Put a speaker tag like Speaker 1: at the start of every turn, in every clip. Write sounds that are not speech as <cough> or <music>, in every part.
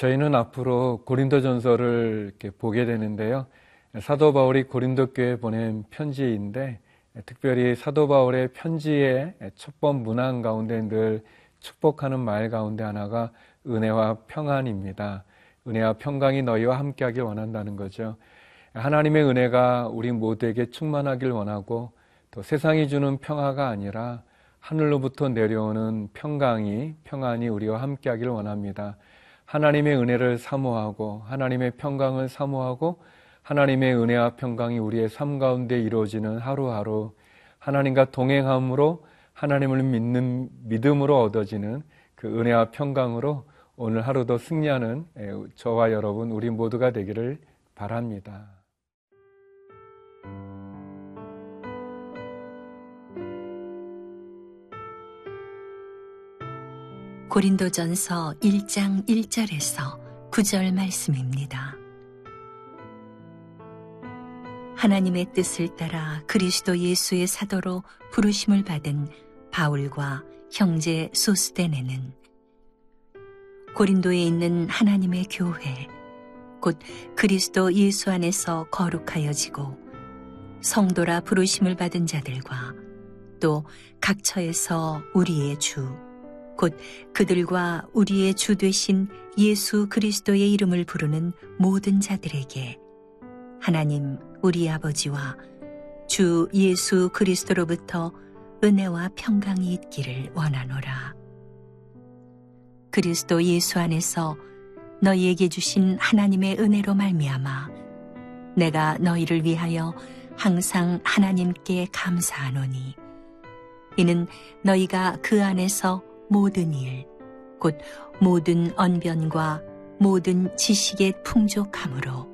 Speaker 1: 저희는 앞으로 고린도전서를 보게 되는데요. 사도 바울이 고린도 교회에 보낸 편지인데 특별히 사도 바울의 편지의 첫 번 문안 가운데 늘 축복하는 말 가운데 하나가 은혜와 평안입니다. 은혜와 평강이 너희와 함께하길 원한다는 거죠. 하나님의 은혜가 우리 모두에게 충만하길 원하고 또 세상이 주는 평화가 아니라 하늘로부터 내려오는 평강이 평안이 우리와 함께하길 원합니다. 하나님의 은혜를 사모하고 하나님의 평강을 사모하고 하나님의 은혜와 평강이 우리의 삶 가운데 이루어지는 하루하루 하나님과 동행함으로 하나님을 믿는 믿음으로 얻어지는 그 은혜와 평강으로 오늘 하루도 승리하는 저와 여러분 우리 모두가 되기를 바랍니다.
Speaker 2: 고린도전서 1장 1절에서 9절 말씀입니다. 하나님의 뜻을 따라 그리스도 예수의 사도로 부르심을 받은 바울과 형제 소스데네는 고린도에 있는 하나님의 교회, 곧 그리스도 예수 안에서 거룩하여지고 성도라 부르심을 받은 자들과 또 각처에서 우리의 주, 곧 그들과 우리의 주 되신 예수 그리스도의 이름을 부르는 모든 자들에게 하나님 우리 아버지와 주 예수 그리스도로부터 은혜와 평강이 있기를 원하노라. 그리스도 예수 안에서 너희에게 주신 하나님의 은혜로 말미암아 내가 너희를 위하여 항상 하나님께 감사하노니 이는 너희가 그 안에서 모든 일, 곧 모든 언변과 모든 지식의 풍족함으로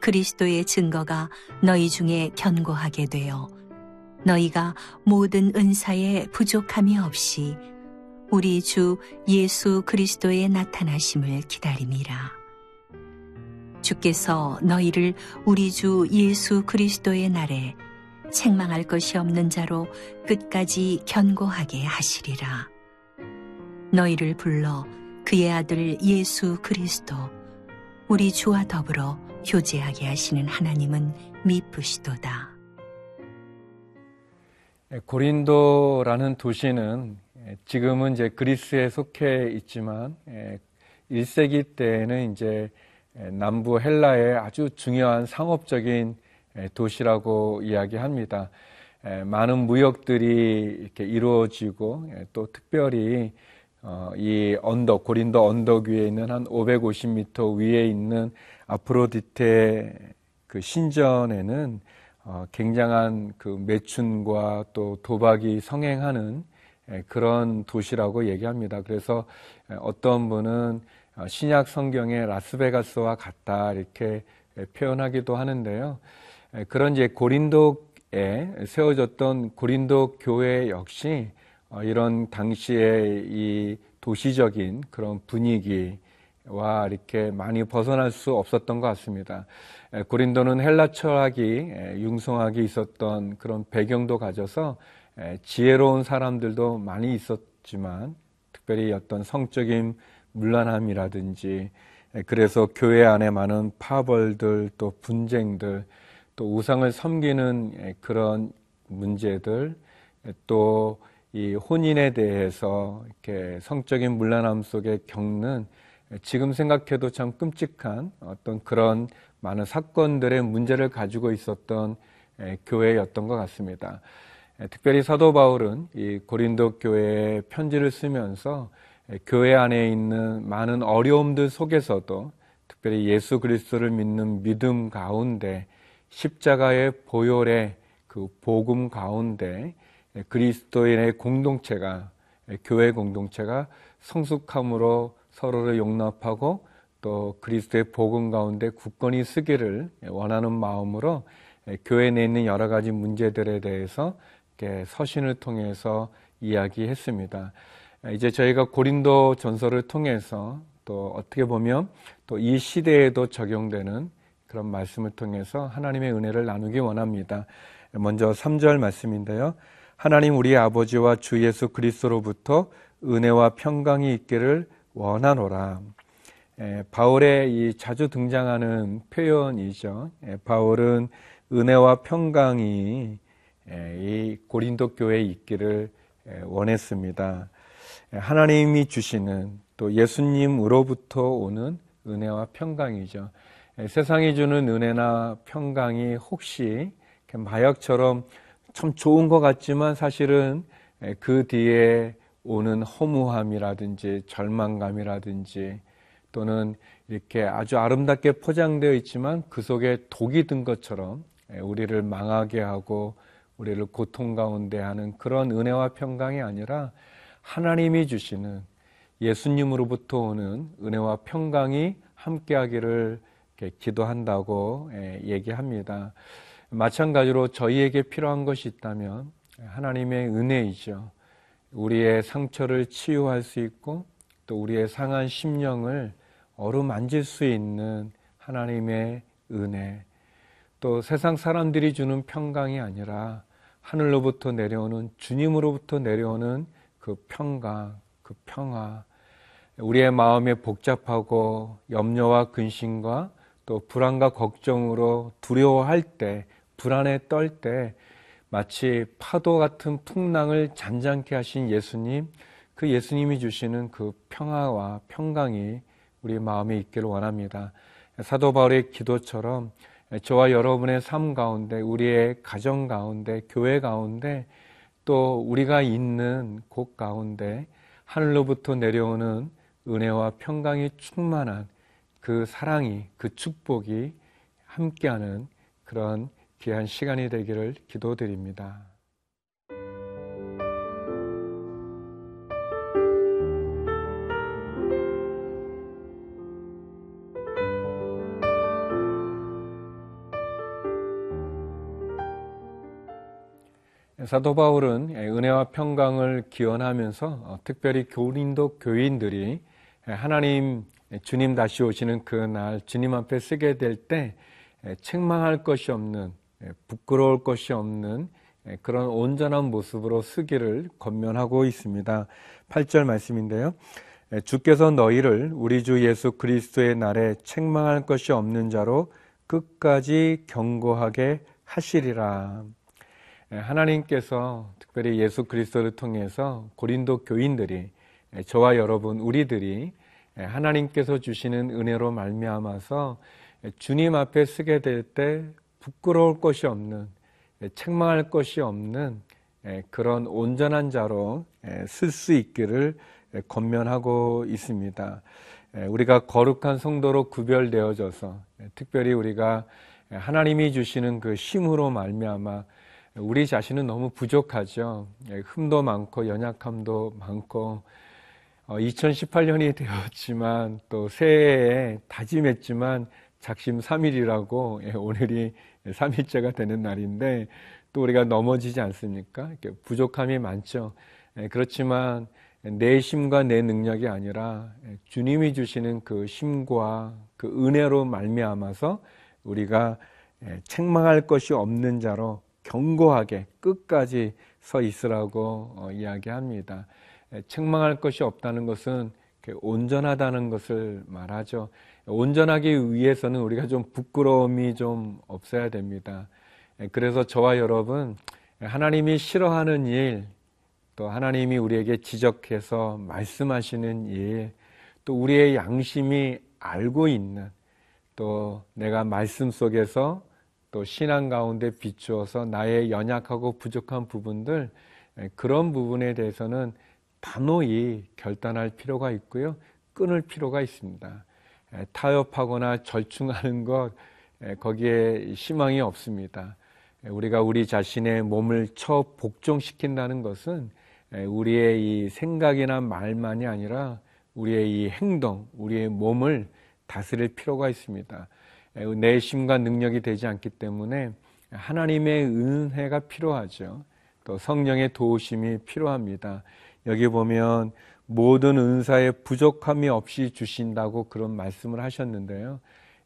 Speaker 2: 그리스도의 증거가 너희 중에 견고하게 되어 너희가 모든 은사에 부족함이 없이 우리 주 예수 그리스도의 나타나심을 기다림이라. 주께서 너희를 우리 주 예수 그리스도의 날에 책망할 것이 없는 자로 끝까지 견고하게 하시리라. 너희를 불러 그의 아들 예수 그리스도 우리 주와 더불어 교제하게 하시는 하나님은 미쁘시도다.
Speaker 1: 고린도라는 도시는 지금은 이제 그리스에 속해 있지만 1세기 때에는 이제 남부 헬라의 아주 중요한 상업적인 도시라고 이야기합니다. 많은 무역들이 이렇게 이루어지고 또 특별히 어, 이 언덕, 고린도 언덕 위에 있는 한 550m 위에 있는 아프로디테 그 신전에는 어, 굉장한 그 매춘과 또 도박이 성행하는 그런 도시라고 얘기합니다. 그래서 어떤 분은 어, 신약 성경의 라스베가스와 같다 이렇게 표현하기도 하는데요. 그런 이제 고린도에 세워졌던 고린도 교회 역시 어, 이런 당시의 이 도시적인 그런 분위기와 이렇게 많이 벗어날 수 없었던 것 같습니다. 고린도는 헬라 철학이 융성하게 있었던 그런 배경도 가져서 지혜로운 사람들도 많이 있었지만 특별히 어떤 성적인 문란함이라든지 그래서 교회 안에 많은 파벌들 또 분쟁들 또 우상을 섬기는 그런 문제들 또 이 혼인에 대해서 이렇게 성적인 문란함 속에 겪는 지금 생각해도 참 끔찍한 어떤 그런 많은 사건들의 문제를 가지고 있었던 교회였던 것 같습니다. 특별히 사도 바울은 이 고린도 교회에 편지를 쓰면서 교회 안에 있는 많은 어려움들 속에서도 특별히 예수 그리스도를 믿는 믿음 가운데 십자가의 보혈의 그 복음 가운데 예, 그리스도인의 공동체가 예, 교회 공동체가 성숙함으로 서로를 용납하고 또 그리스도의 복음 가운데 굳건히 쓰기를 원하는 마음으로 예, 교회 내에 있는 여러 가지 문제들에 대해서 서신을 통해서 이야기했습니다. 이제 저희가 고린도 전설을 통해서 또 어떻게 보면 또 이 시대에도 적용되는 그런 말씀을 통해서 하나님의 은혜를 나누기 원합니다. 먼저 3절 말씀인데요. 하나님 우리 아버지와 주 예수 그리스도로부터 은혜와 평강이 있기를 원하노라. 예, 바울의 이 자주 등장하는 표현이죠. 예, 바울은 은혜와 평강이 예, 이 고린도 교회에 있기를 원했습니다. 하나님이 주시는 또 예수님으로부터 오는 은혜와 평강이죠. 세상이 주는 은혜나 평강이 혹시 마약처럼 참 좋은 것 같지만 사실은 그 뒤에 오는 허무함이라든지 절망감이라든지 또는 이렇게 아주 아름답게 포장되어 있지만 그 속에 독이 든 것처럼 우리를 망하게 하고 우리를 고통 가운데 하는 그런 은혜와 평강이 아니라 하나님이 주시는 예수님으로부터 오는 은혜와 평강이 함께하기를 기도한다고 얘기합니다. 마찬가지로 저희에게 필요한 것이 있다면 하나님의 은혜이죠. 우리의 상처를 치유할 수 있고 또 우리의 상한 심령을 어루만질 수 있는 하나님의 은혜. 또 세상 사람들이 주는 평강이 아니라 하늘로부터 내려오는 주님으로부터 내려오는 그 평강, 그 평화. 우리의 마음에 복잡하고 염려와 근심과 또 불안과 걱정으로 두려워할 때, 불안에 떨 때, 마치 파도 같은 풍랑을 잔잔케 하신 예수님, 그 예수님이 주시는 그 평화와 평강이 우리 마음에 있기를 원합니다. 사도 바울의 기도처럼 저와 여러분의 삶 가운데, 우리의 가정 가운데, 교회 가운데, 또 우리가 있는 곳 가운데 하늘로부터 내려오는 은혜와 평강이 충만한 그 사랑이, 그 축복이 함께하는 그런 귀한 시간이 되기를 기도드립니다. 사도 바울은 은혜와 평강을 기원하면서 어, 특별히 교린도 교인들이 하나님 주님 다시 오시는 그 날 주님 앞에 쓰게 될 때 책망할 것이 없는 부끄러울 것이 없는 그런 온전한 모습으로 쓰기를 권면하고 있습니다. 8절 말씀인데요. 주께서 너희를 우리 주 예수 그리스도의 날에 책망할 것이 없는 자로 끝까지 경고하게 하시리라. 하나님께서 특별히 예수 그리스도를 통해서 고린도 교인들이 저와 여러분 우리들이 하나님께서 주시는 은혜로 말미암아서 주님 앞에 쓰게 될 때 부끄러울 것이 없는 책망할 것이 없는 그런 온전한 자로 쓸 수 있기를 권면하고 있습니다. 우리가 거룩한 성도로 구별되어져서 특별히 우리가 하나님이 주시는 그 힘으로 말미암아 우리 자신은 너무 부족하죠. 흠도 많고 연약함도 많고 2018년이 어, <laughs> 되었지만 또 새해에 다짐했지만 작심 3일이라고 예, 오늘이 3일째가 되는 날인데 또 우리가 넘어지지 않습니까? 부족함이 많죠. 예, 그렇지만 내 힘과 내 능력이 아니라 예, 주님이 주시는 그 힘과 그 은혜로 말미암아서 우리가 책망할 것이 없는 자로 견고하게 끝까지 서 있으라고 어, 이야기합니다. 책망할 것이 없다는 것은 온전하다는 것을 말하죠. 온전하기 위해서는 우리가 좀 부끄러움이 좀 없어야 됩니다. 그래서 저와 여러분, 하나님이 싫어하는 일, 또 하나님이 우리에게 지적해서 말씀하시는 일, 또 우리의 양심이 알고 있는, 또 내가 말씀 속에서 또 신앙 가운데 비추어서 나의 연약하고 부족한 부분들, 그런 부분에 대해서는 단호히 결단할 필요가 있고요. 끊을 필요가 있습니다. 타협하거나 절충하는 것, 거기에 희망이 없습니다. 우리가 우리 자신의 몸을 처 복종시킨다는 것은 우리의 이 생각이나 말만이 아니라 우리의 이 행동, 우리의 몸을 다스릴 필요가 있습니다. 내 심과 능력이 되지 않기 때문에 하나님의 은혜가 필요하죠. 또 성령의 도우심이 필요합니다. 여기 보면 모든 은사에 부족함이 없이 주신다고 그런 말씀을 하셨는데요.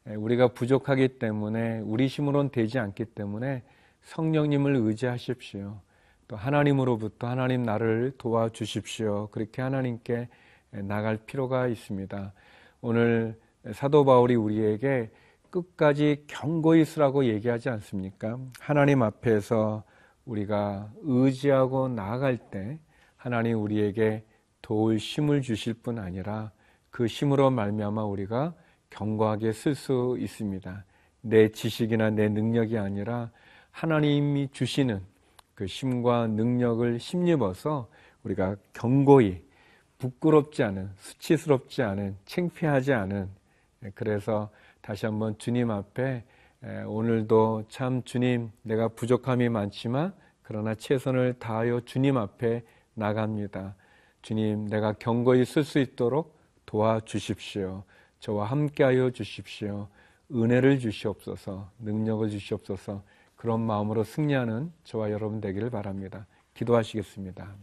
Speaker 1: 우리가 부족하기 때문에 우리 힘으로는 되지 않기 때문에 성령님을 의지하십시오. 또 하나님으로부터 하나님 나를 도와주십시오. 그렇게 하나님께 나갈 필요가 있습니다. 오늘 사도 바울이 우리에게 끝까지 경고히 있으라고 얘기하지 않습니까? 하나님 앞에서 우리가 의지하고 나아갈 때 하나님 우리에게 도울 힘을 주실 뿐 아니라 그 힘으로 말미암아 우리가 견고하게 쓸 수 있습니다. 내 지식이나 내 능력이 아니라 하나님이 주시는 그 힘과 능력을 힘입어서 우리가 견고히 부끄럽지 않은 수치스럽지 않은 창피하지 않은 그래서 다시 한번 주님 앞에 오늘도 참 주님 내가 부족함이 많지만 그러나 최선을 다하여 주님 앞에 나갑니다. 주님 내가 견고히 쓸 수 있도록 도와주십시오. 저와 함께하여 주십시오. 은혜를 주시옵소서, 능력을 주시옵소서. 그런 마음으로 승리하는 저와 여러분 되기를 바랍니다. 기도하시겠습니다.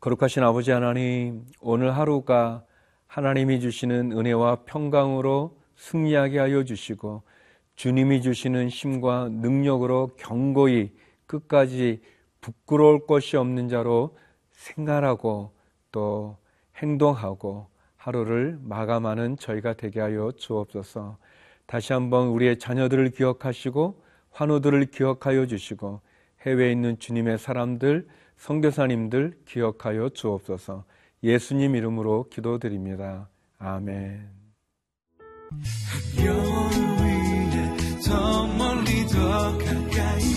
Speaker 1: 거룩하신 아버지 하나님, 오늘 하루가 하나님이 주시는 은혜와 평강으로 승리하게 하여 주시고, 주님이 주시는 힘과 능력으로 견고히 끝까지 부끄러울 것이 없는 자로 생각하고 또 행동하고 하루를 마감하는 저희가 되게 하여 주옵소서. 다시 한번 우리의 자녀들을 기억하시고 환우들을 기억하여 주시고 해외에 있는 주님의 사람들, 성교사님들 기억하여 주옵소서. 예수님 이름으로 기도드립니다. 아멘.
Speaker 3: 별 위에 더 멀리 더 가까이